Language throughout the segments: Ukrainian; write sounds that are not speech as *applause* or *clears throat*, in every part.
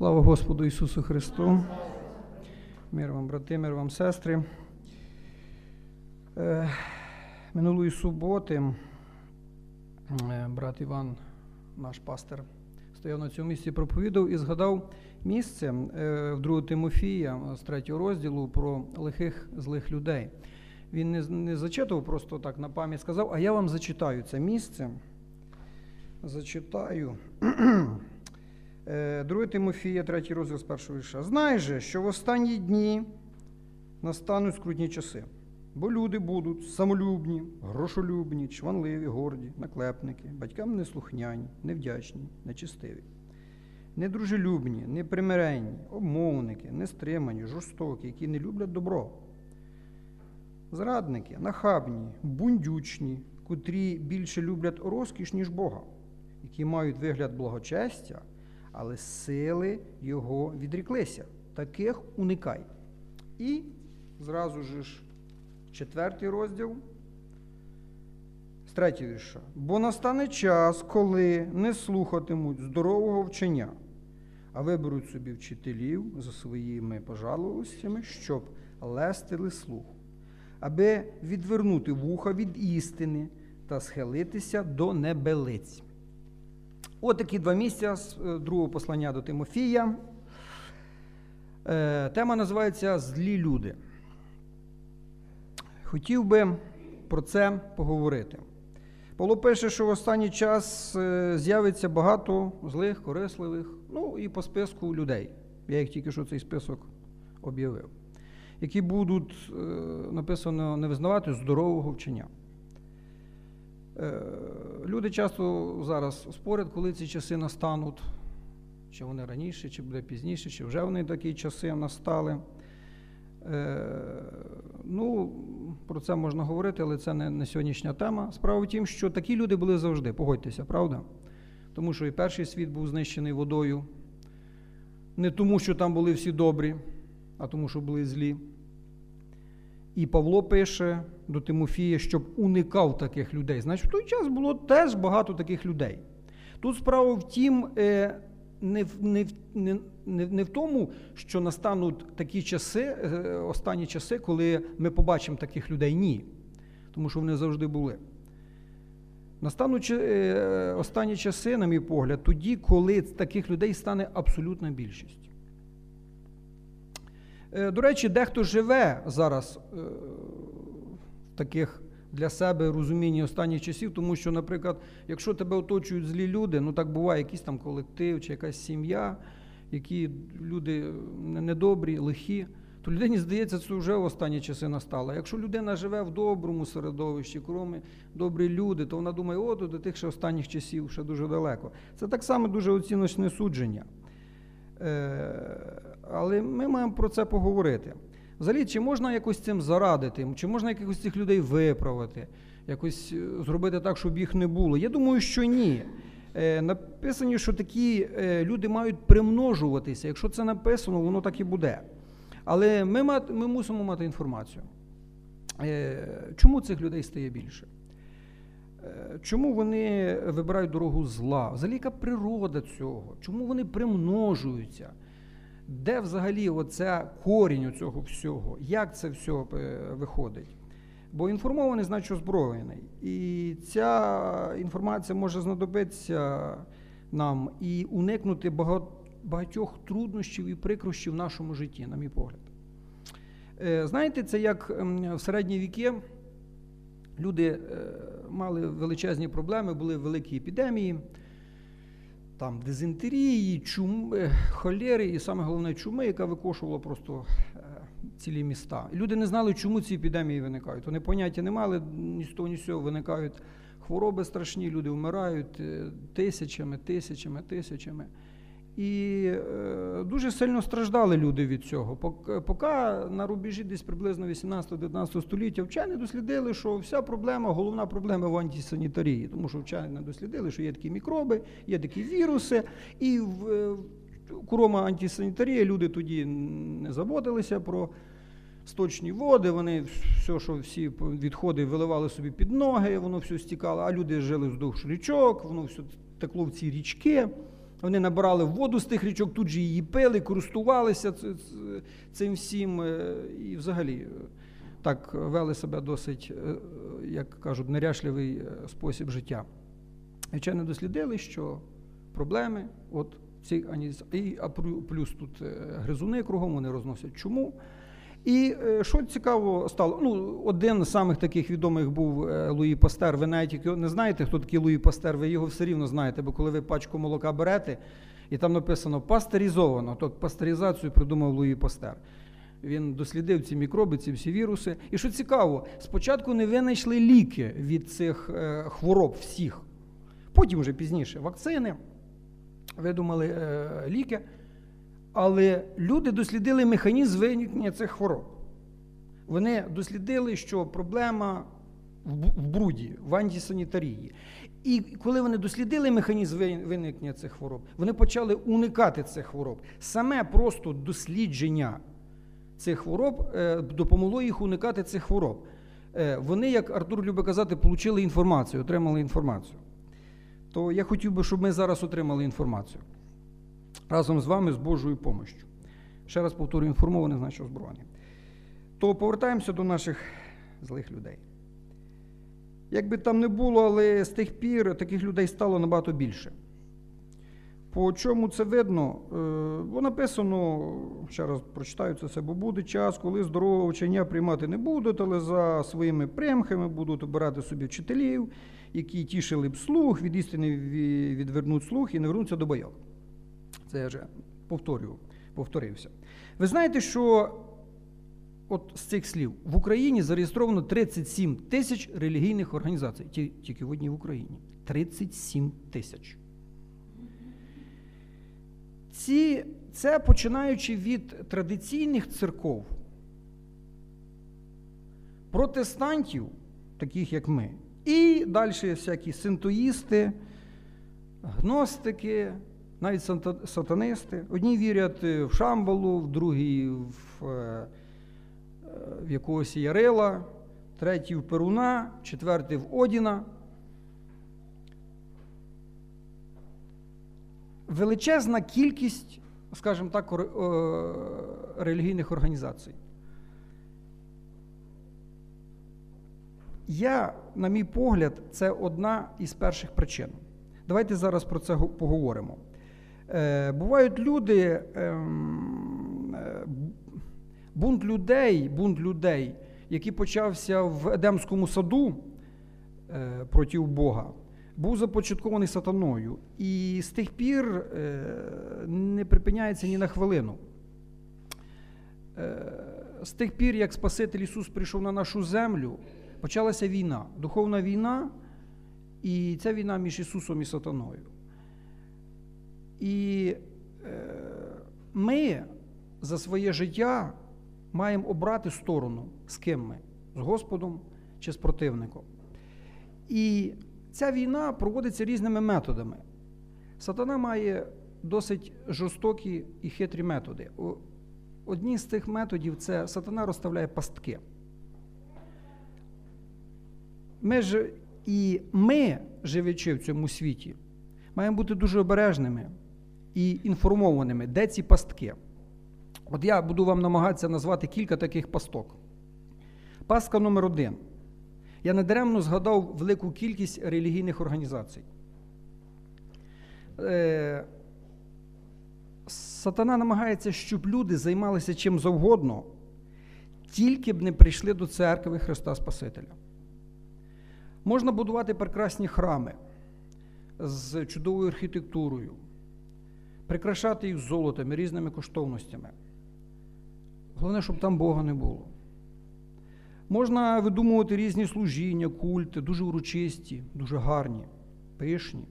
Слава Господу Ісусу Христу. Мир вам, брати, мир вам, сестри. Е, минулої суботи е, брат Іван, наш пастир, стояв на цьому місці, проповідав і згадав місце е, в 2 Тимофія з 3 розділу про лихих злих людей. Він не, не зачитував просто так на пам'ять сказав, а я вам зачитаю це місце. Зачитаю. *clears throat* 2 Тимофія, 3 розділ з першого вірша. Знай же, що в останні дні настануть скрутні часи, бо люди будуть самолюбні, грошолюбні, чванливі, горді, наклепники, батькам неслухняні, невдячні, нечистиві, недружелюбні, непримиренні, обмовники, нестримані, жорстокі, які не люблять добро. Зрадники, нахабні, бундючні, котрі більше люблять розкіш, ніж Бога, які мають вигляд благочестя, але сили його відріклися. Таких уникай. І зразу ж четвертий розділ з третього вірша. Бо настане час, коли не слухатимуть здорового вчення, а виберуть собі вчителів за своїми пожаловостями, щоб лестили слух, аби відвернути вуха від істини та схилитися до небелиць. От такі два місця з другого послання до Тимофія. Тема називається Злі люди. Хотів би про це поговорити. Павло пише, що в останній час з'явиться багато злих, корисливих, ну і по списку людей. Я їх тільки що цей список об'явив, які будуть написано не визнавати здорового вчення. Люди часто зараз спорять, коли ці часи настануть, чи вони раніше, чи буде пізніше, чи вже вони такі часи настали. Ну, про це можна говорити, але це не, не сьогоднішня тема. Справа в тім, що такі люди були завжди, погодьтеся, правда? Тому що і перший світ був знищений водою. Не тому, що там були всі добрі, а тому, що були злі. І Павло пише до Тимофія, щоб уникав таких людей. Значить, в той час було теж багато таких людей. Тут справа в тім, не в, не, не, не в тому, що настануть такі часи, останні часи, коли ми побачимо таких людей. Ні. Тому що вони завжди були. Настануть останні часи, на мій погляд, тоді, коли таких людей стане абсолютна більшість. До речі, дехто живе зараз в таких для себе розумінні останніх часів, тому що, наприклад, якщо тебе оточують злі люди, ну так буває, якийсь там колектив чи якась сім'я, які люди недобрі, лихі, то людині здається, це вже в останні часи настало. Якщо людина живе в доброму середовищі, кроме добрі люди, то вона думає, о, до тих ще останніх часів ще дуже далеко. Це так само дуже оціночне судження. Але ми маємо про це поговорити. Взагалі, чи можна якось цим зарадити, чи можна якихось цих людей виправити, якось зробити так, щоб їх не було? Я думаю, що ні. Написано, що такі люди мають примножуватися. Якщо це написано, воно так і буде. Але ми, ми мусимо мати інформацію. Чому цих людей стає більше? Чому вони вибирають дорогу зла? Взагалі, яка природа цього? Чому вони примножуються? Де взагалі оця корінь цього всього? Як це все виходить? Бо інформований, значить озброєний. І ця інформація може знадобитися нам і уникнути багатьох труднощів і прикрощів в нашому житті, на мій погляд. Знаєте, це як в середні віки люди мали величезні проблеми, були великі епідемії там дизентерії, чум, холери і саме головне чуми, яка викошувала просто цілі міста. Люди не знали, чому ці епідемії виникають. Вони поняття не мали, ні з того, ні з цього виникають хвороби страшні, люди вмирають тисячами, тисячами, тисячами. І е, дуже сильно страждали люди від цього. Поки на рубежі десь приблизно 18-19 століття вчені дослідили, що вся проблема, головна проблема в антисанітарії, тому що вчені дослідили, що є такі мікроби, є такі віруси, і в крома антисанітарія люди тоді не заводилися про сточні води, вони все, що всі відходи виливали собі під ноги, воно все стікало, а люди жили вздовж річок, воно все текло в ці річки. Вони набирали воду з тих річок, тут же її пили, користувалися цим всім. Е, і взагалі е, так вели себе досить, е, як кажуть, неряшливий спосіб життя. Вчені дослідили, що проблеми, от ці і плюс тут гризуни кругом, вони розносять чому. І що цікаво стало, ну, один з самих таких відомих був Луї Пастер. Ви навіть не знаєте, хто такий Луї Пастер, ви його все рівно знаєте, бо коли ви пачку молока берете, і там написано пастеризовано, то пастеризацію придумав Луї Пастер. Він дослідив ці мікроби, ці всі віруси. І що цікаво, спочатку не винайшли ліки від цих хвороб всіх. Потім вже пізніше вакцини, видумали е, ліки. Але люди дослідили механізм виникнення цих хвороб. Вони дослідили, що проблема в бруді, в антисанітарії. І коли вони дослідили механізм виникнення цих хвороб, вони почали уникати цих хвороб. Саме просто дослідження цих хвороб е, допомогло їх уникати цих хвороб. Е, вони, як Артур любить казати, отримали інформацію, отримали інформацію. То я хотів би, щоб ми зараз отримали інформацію разом з вами з Божою помощю. Ще раз повторюю, інформований, значить озброєний. То повертаємося до наших злих людей. Як би там не було, але з тих пір таких людей стало набагато більше. По чому це видно? Е, бо написано, ще раз прочитаю це все, бо буде час, коли здорового вчення приймати не будуть, але за своїми примхами будуть обирати собі вчителів, які тішили б слух, від істини відвернуть слух і не вернуться до бойок. Це я вже повторюю, повторився. Ви знаєте, що от з цих слів в Україні зареєстровано 37 тисяч релігійних організацій. Тільки в одній в Україні. 37 тисяч. Ці, Це починаючи від традиційних церков, протестантів, таких як ми, і далі всякі синтоїсти, гностики, навіть сатанисти. Одні вірять в Шамбалу, в другі в, е, в якогось Ярила, треті в Перуна, четвертий в Одіна. Величезна кількість, скажімо так, е, релігійних організацій. Я, на мій погляд, це одна із перших причин. Давайте зараз про це поговоримо. Е, бувають люди, ем, е, бунт людей, бунт людей, який почався в Едемському саду е, проти Бога, був започаткований сатаною. І з тих пір не припиняється ні на хвилину. З тих пір, як Спаситель Ісус прийшов на нашу землю, почалася війна, духовна війна, і ця війна між Ісусом і Сатаною. І е, ми за своє життя маємо обрати сторону, з ким ми, з Господом чи з противником. І ця війна проводиться різними методами. Сатана має досить жорстокі і хитрі методи. Одні з цих методів це сатана розставляє пастки. Ми ж і ми, живучи в цьому світі, маємо бути дуже обережними і інформованими, де ці пастки. От я буду вам намагатися назвати кілька таких пасток. Пастка номер один. Я недаремно згадав велику кількість релігійних організацій. Е, Сатана намагається, щоб люди займалися чим завгодно, тільки б не прийшли до церкви Христа Спасителя. Можна будувати прекрасні храми з чудовою архітектурою, прикрашати їх золотом і різними коштовностями. Головне, щоб там Бога не було. Можна видумувати різні служіння, культи, дуже урочисті, дуже гарні, пишні,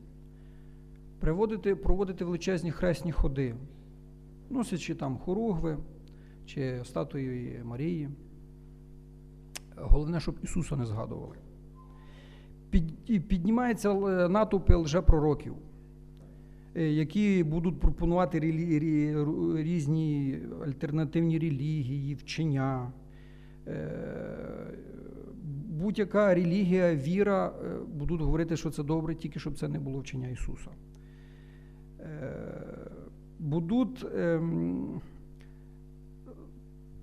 приводити, проводити величезні хресні ходи, носячи там хоругви чи статуї Марії. Головне, щоб Ісуса не згадували. Піднімається натовпи лжепророків. Е, які будуть пропонувати різні альтернативні релігії, вчення. Е, будь-яка релігія, віра, е, будуть говорити, що це добре, тільки щоб це не було вчення Ісуса. будуть ем,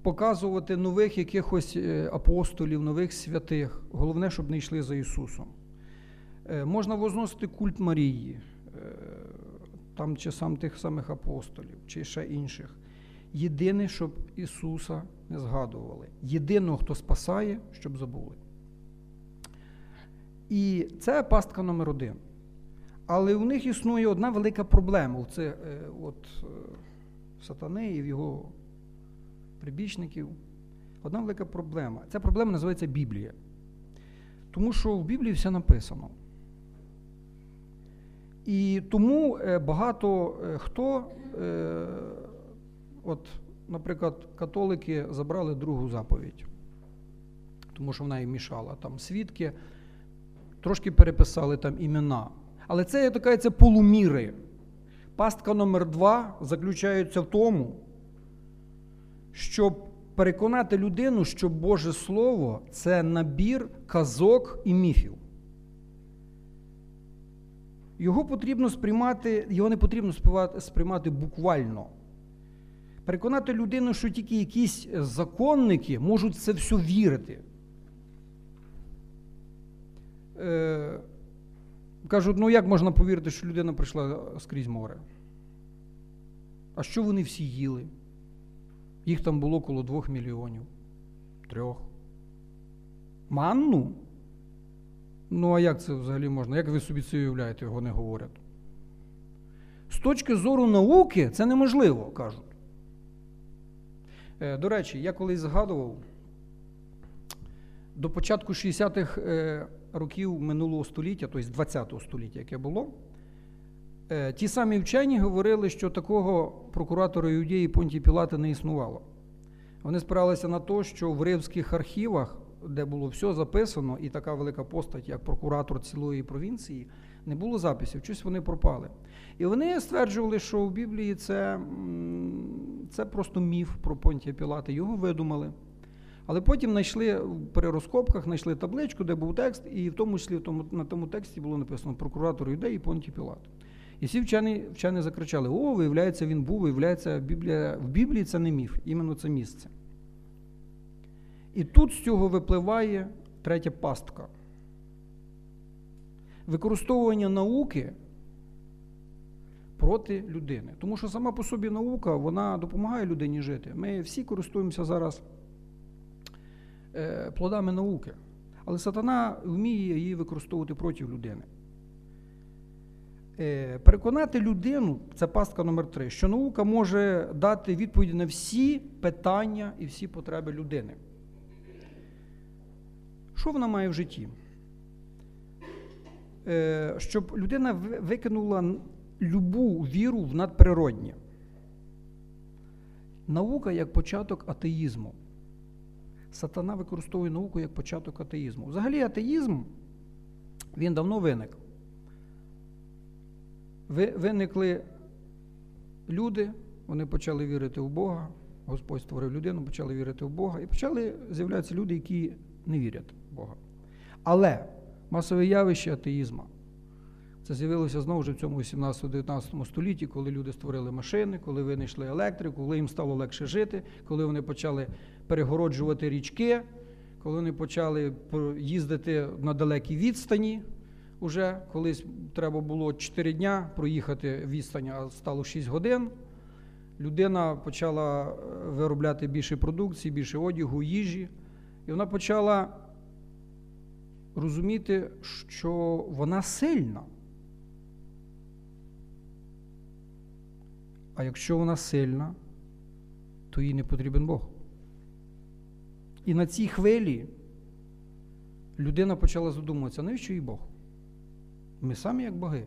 показувати нових якихось апостолів, нових святих. Головне, щоб не йшли за Ісусом. Можна возносити культ Марії, там чи сам тих самих апостолів, чи ще інших. Єдине, щоб Ісуса не згадували. Єдиного, хто спасає, щоб забули. І це пастка номер один. Але у них існує одна велика проблема. Це е, от е, сатани і в його прибічників. Одна велика проблема. Ця проблема називається Біблія. Тому що в Біблії все написано. І тому е, багато хто, от, наприклад, католики забрали другу заповідь, тому що вона їм мішала. Там свідки трошки переписали там імена. Але це є така полуміри. Пастка номер два заключається в тому, щоб переконати людину, що Боже Слово це набір казок і міфів. Його потрібно сприймати, його не потрібно сприймати буквально. Переконати людину, що тільки якісь законники можуть це все вірити. Е, Кажуть, ну як можна повірити, що людина прийшла скрізь море? А що вони всі їли? Їх там було коло двох мільйонів, трьох. Манну? Ну, а як це взагалі можна? Як ви собі це уявляєте, його не говорять? З точки зору науки це неможливо, кажуть. Е, до речі, я колись згадував, до початку 60-х років минулого століття, тобто 20-го століття, яке було, е, ті самі вчені говорили, що такого прокуратора Юдеї Понтії Пілата не існувало. Вони спиралися на те, що в римських архівах, де було все записано, і така велика постать, як прокуратор цілої провінції, не було записів, щось вони пропали. І вони стверджували, що в Біблії це, це просто міф про Понтія Пілата, його видумали. Але потім знайшли при розкопках, знайшли табличку, де був текст, і в тому числі в тому, на тому тексті було написано прокуратор юдеї Понті Пілат. І всі вчені вчені закричали: О, виявляється, він був, виявляється, Біблія, в Біблії це не міф, іменно це місце. І тут з цього випливає третя пастка. Використовування науки проти людини. Тому що сама по собі наука вона допомагає людині жити. Ми всі користуємося зараз. Е, плодами науки. Але сатана вміє її використовувати проти людини. Е, переконати людину, це пастка номер 3 що наука може дати відповіді на всі питання і всі потреби людини. Що вона має в житті? Е, щоб людина викинула любу віру в надприроднє. Наука як початок атеїзму сатана використовує науку як початок атеїзму. Взагалі, атеїзм він давно виник. Виникли люди, вони почали вірити в Бога. Господь створив людину, почали вірити в Бога, і почали з'являтися люди, які не вірять в Бога. Але масове явище атеїзму це з'явилося знову ж в цьому 18-19 столітті, коли люди створили машини, коли винайшли електрику, коли їм стало легше жити, коли вони почали перегороджувати річки, коли вони почали їздити на далекій відстані. Уже колись треба було 4 дня проїхати відстань, а стало 6 годин. Людина почала е, виробляти більше продукції, більше одягу, їжі, і вона почала розуміти, що вона сильна. А якщо вона сильна, то їй не потрібен Бог. І на цій хвилі людина почала задумуватися, навіщо їй Бог? Ми самі як боги.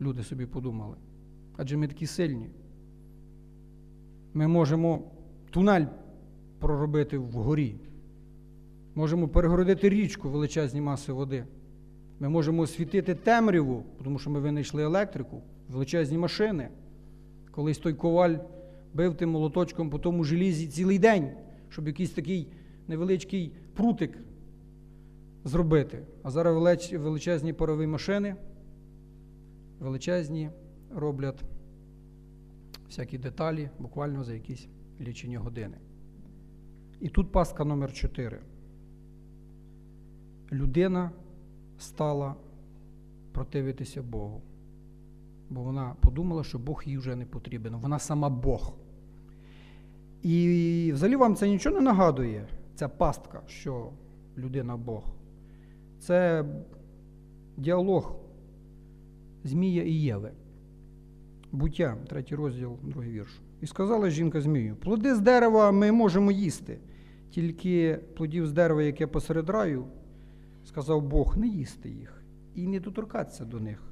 Люди собі подумали. Адже ми такі сильні. Ми можемо тунель проробити вгорі. Можемо перегородити річку величезні маси води. Ми можемо освітити темряву, тому що ми винайшли електрику, величезні машини. Колись той коваль бив тим молоточком по тому желізі цілий день, щоб якийсь такий невеличкий прутик зробити. А зараз величезні парові машини, величезні роблять всякі деталі буквально за якісь лічені години. І тут пастка номер 4 Людина стала противитися Богу, бо вона подумала, що Бог їй вже не потрібен. Вона сама Бог. І взагалі вам це нічого не нагадує, ця пастка, що людина Бог. Це діалог Змія і Єви. Буття, третій розділ, другий вірш. І сказала жінка Змію: плоди з дерева ми можемо їсти, тільки плодів з дерева, яке посеред раю, сказав Бог, не їсти їх і не доторкатися до них,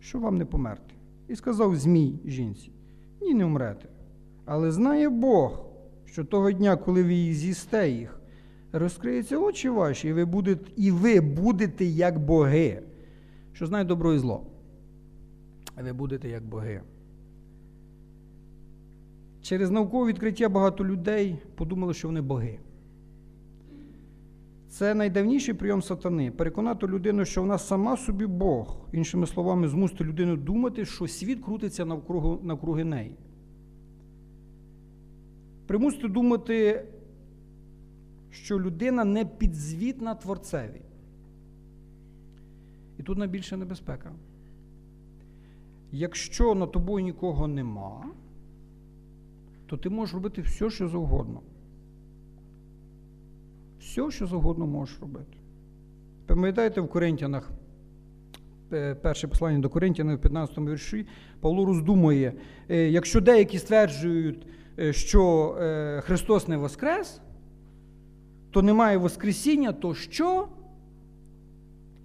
що вам не померти. І сказав Змій жінці: ні, не вмрете. Але знає Бог, що того дня, коли ви з'їсте їх, розкриються очі ваші, і ви будете, і ви будете як боги, що знає добро і зло. Ви будете як боги. Через наукове відкриття багато людей подумали, що вони боги. Це найдавніший прийом сатани переконати людину, що вона сама собі Бог. Іншими словами, змусити людину думати, що світ крутиться навкруги, навкруги неї. Примусити думати, що людина не підзвітна творцеві. І тут найбільша небезпека. Якщо на тобою нікого нема, то ти можеш робити все, що завгодно. Все, що завгодно можеш робити. Пам'ятаєте, в Коринтянах, перше послання до Коринтянах, в 15 вірші, Павло роздумує, якщо деякі стверджують, що Христос не Воскрес, то немає Воскресіння, то що?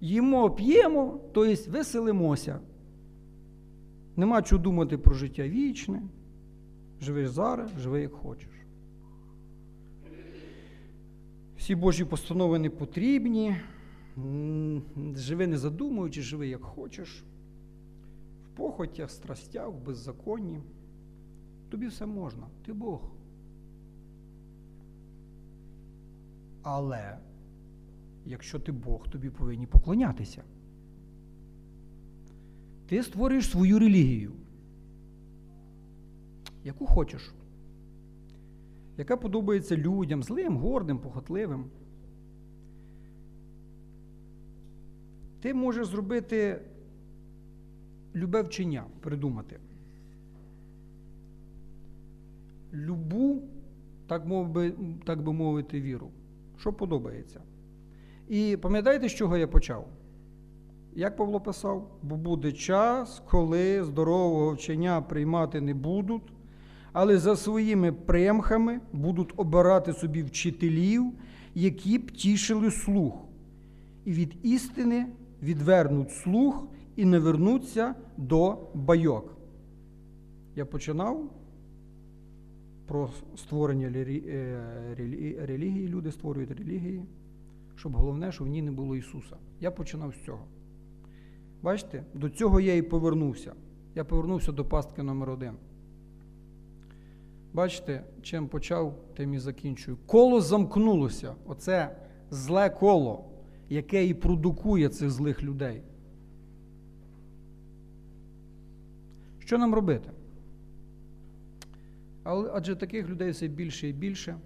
Їмо, п'ємо, тобто веселимося. Нема чого думати про життя вічне. Живи зараз, живи як хочеш. Всі Божі постанови не потрібні. Живи не задумуючи, живи як хочеш. В похотях, страстях, в беззаконні. Тобі все можна, ти Бог. Але якщо ти Бог, тобі повинні поклонятися. Ти створюєш свою релігію, яку хочеш, яка подобається людям, злим, гордим, похотливим. Ти можеш зробити любе вчення, придумати. Любу, так, мов би, так би мовити, віру, що подобається. І пам'ятаєте, з чого я почав? Як Павло писав, бо буде час, коли здорового вчення приймати не будуть, але за своїми примхами будуть обирати собі вчителів, які б тішили слух, і від істини відвернуть слух і не вернуться до байок. Я починав про створення релігії, люди створюють релігії, щоб головне, щоб в ній не було Ісуса. Я починав з цього. Бачите, до цього я і повернувся. Я повернувся до пастки номер один. Бачите, чим почав, тим і закінчую. Коло замкнулося. Оце зле коло, яке і продукує цих злих людей. Що нам робити? Адже таких людей все більше і більше.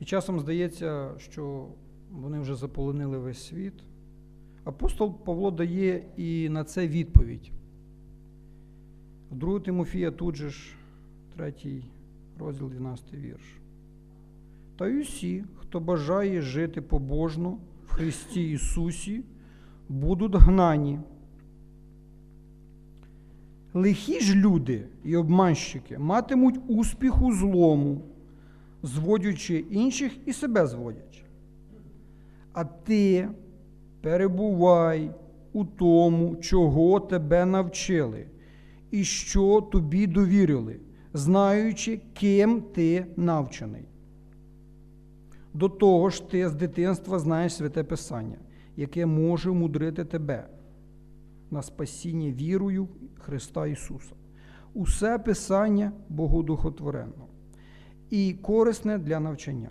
І часом здається, що вони вже заполонили весь світ. Апостол Павло дає і на це відповідь. В 2 Тимофія тут же ж, 3 розділ 12 вірш. Та й усі, хто бажає жити побожно в Христі Ісусі, будуть гнані. Лихі ж люди і обманщики матимуть успіх у злому, зводячи інших і себе зводячи. А ти перебувай у тому, чого тебе навчили, і що тобі довірили, знаючи, ким ти навчений. До того ж, ти з дитинства знаєш святе Писання, яке може мудрити тебе на спасіння вірою Христа Ісуса. Усе Писання Богодухотворенно і корисне для навчання,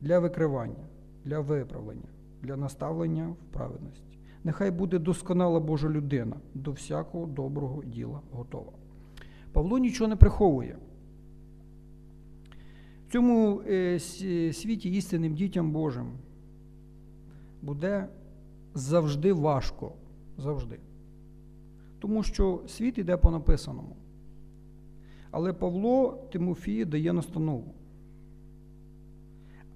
для викривання, для виправлення, для наставлення в праведності, Нехай буде досконала Божа людина, до всякого доброго діла готова. Павло нічого не приховує. В цьому е, світі істинним дітям Божим буде завжди важко. Завжди. Тому що світ іде по написаному. Але Павло Тимофію дає настанову.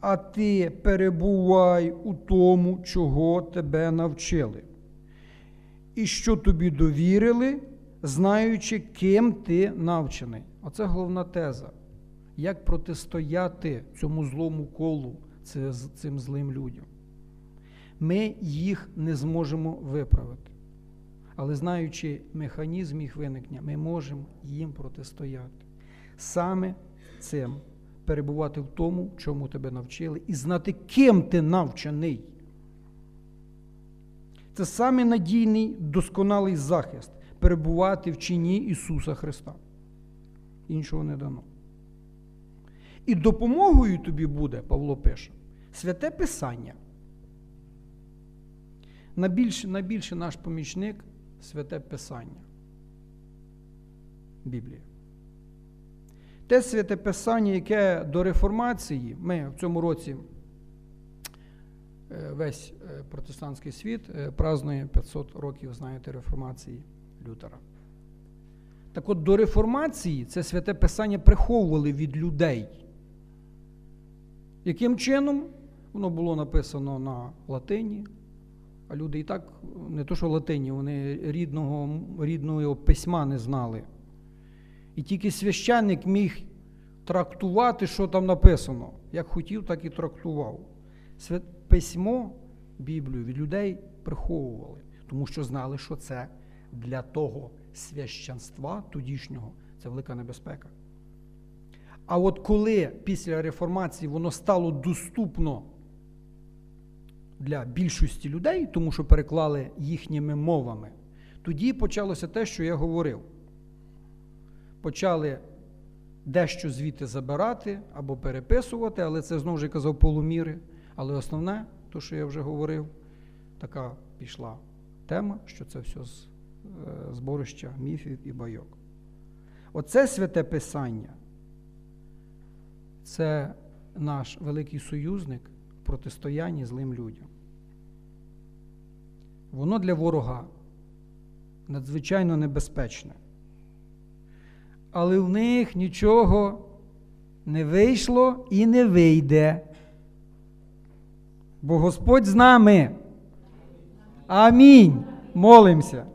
А ти перебувай у тому, чого тебе навчили, і що тобі довірили, знаючи, ким ти навчений. Оце головна теза. Як протистояти цьому злому колу, цим злим людям. Ми їх не зможемо виправити. Але знаючи механізм їх виникнення, ми можемо їм протистояти. Саме цим перебувати в тому, чому тебе навчили, і знати, ким ти навчений. Це саме надійний, досконалий захист перебувати в чині Ісуса Христа. Іншого не дано. І допомогою тобі буде, Павло пише, святе Писання. Найбільше, найбільше наш помічник святе Писання. Біблія. Те святе Писання, яке до реформації, ми в цьому році е, весь е, протестантський світ е, празднує 500 років, знаєте, реформації Лютера. Так от до реформації це святе Писання приховували від людей. Яким чином? Воно було написано на латині, а люди і так не то, що латині, вони рідного, рідного письма не знали. І тільки священник міг трактувати, що там написано. Як хотів, так і трактував. Письмо, Біблію від людей приховували, тому що знали, що це для того священства тодішнього це велика небезпека. А от коли після реформації воно стало доступно для більшості людей, тому що переклали їхніми мовами, тоді почалося те, що я говорив. Почали дещо звідти забирати або переписувати, але це знову ж казав полуміри. Але основне, то, що я вже говорив, така пішла тема, що це все з зборища міфів і байок. Оце святе Писання. Це наш великий союзник в протистоянні злим людям. Воно для ворога надзвичайно небезпечне. Але в них нічого не вийшло і не вийде. Бо Господь з нами. Амінь. Молимося.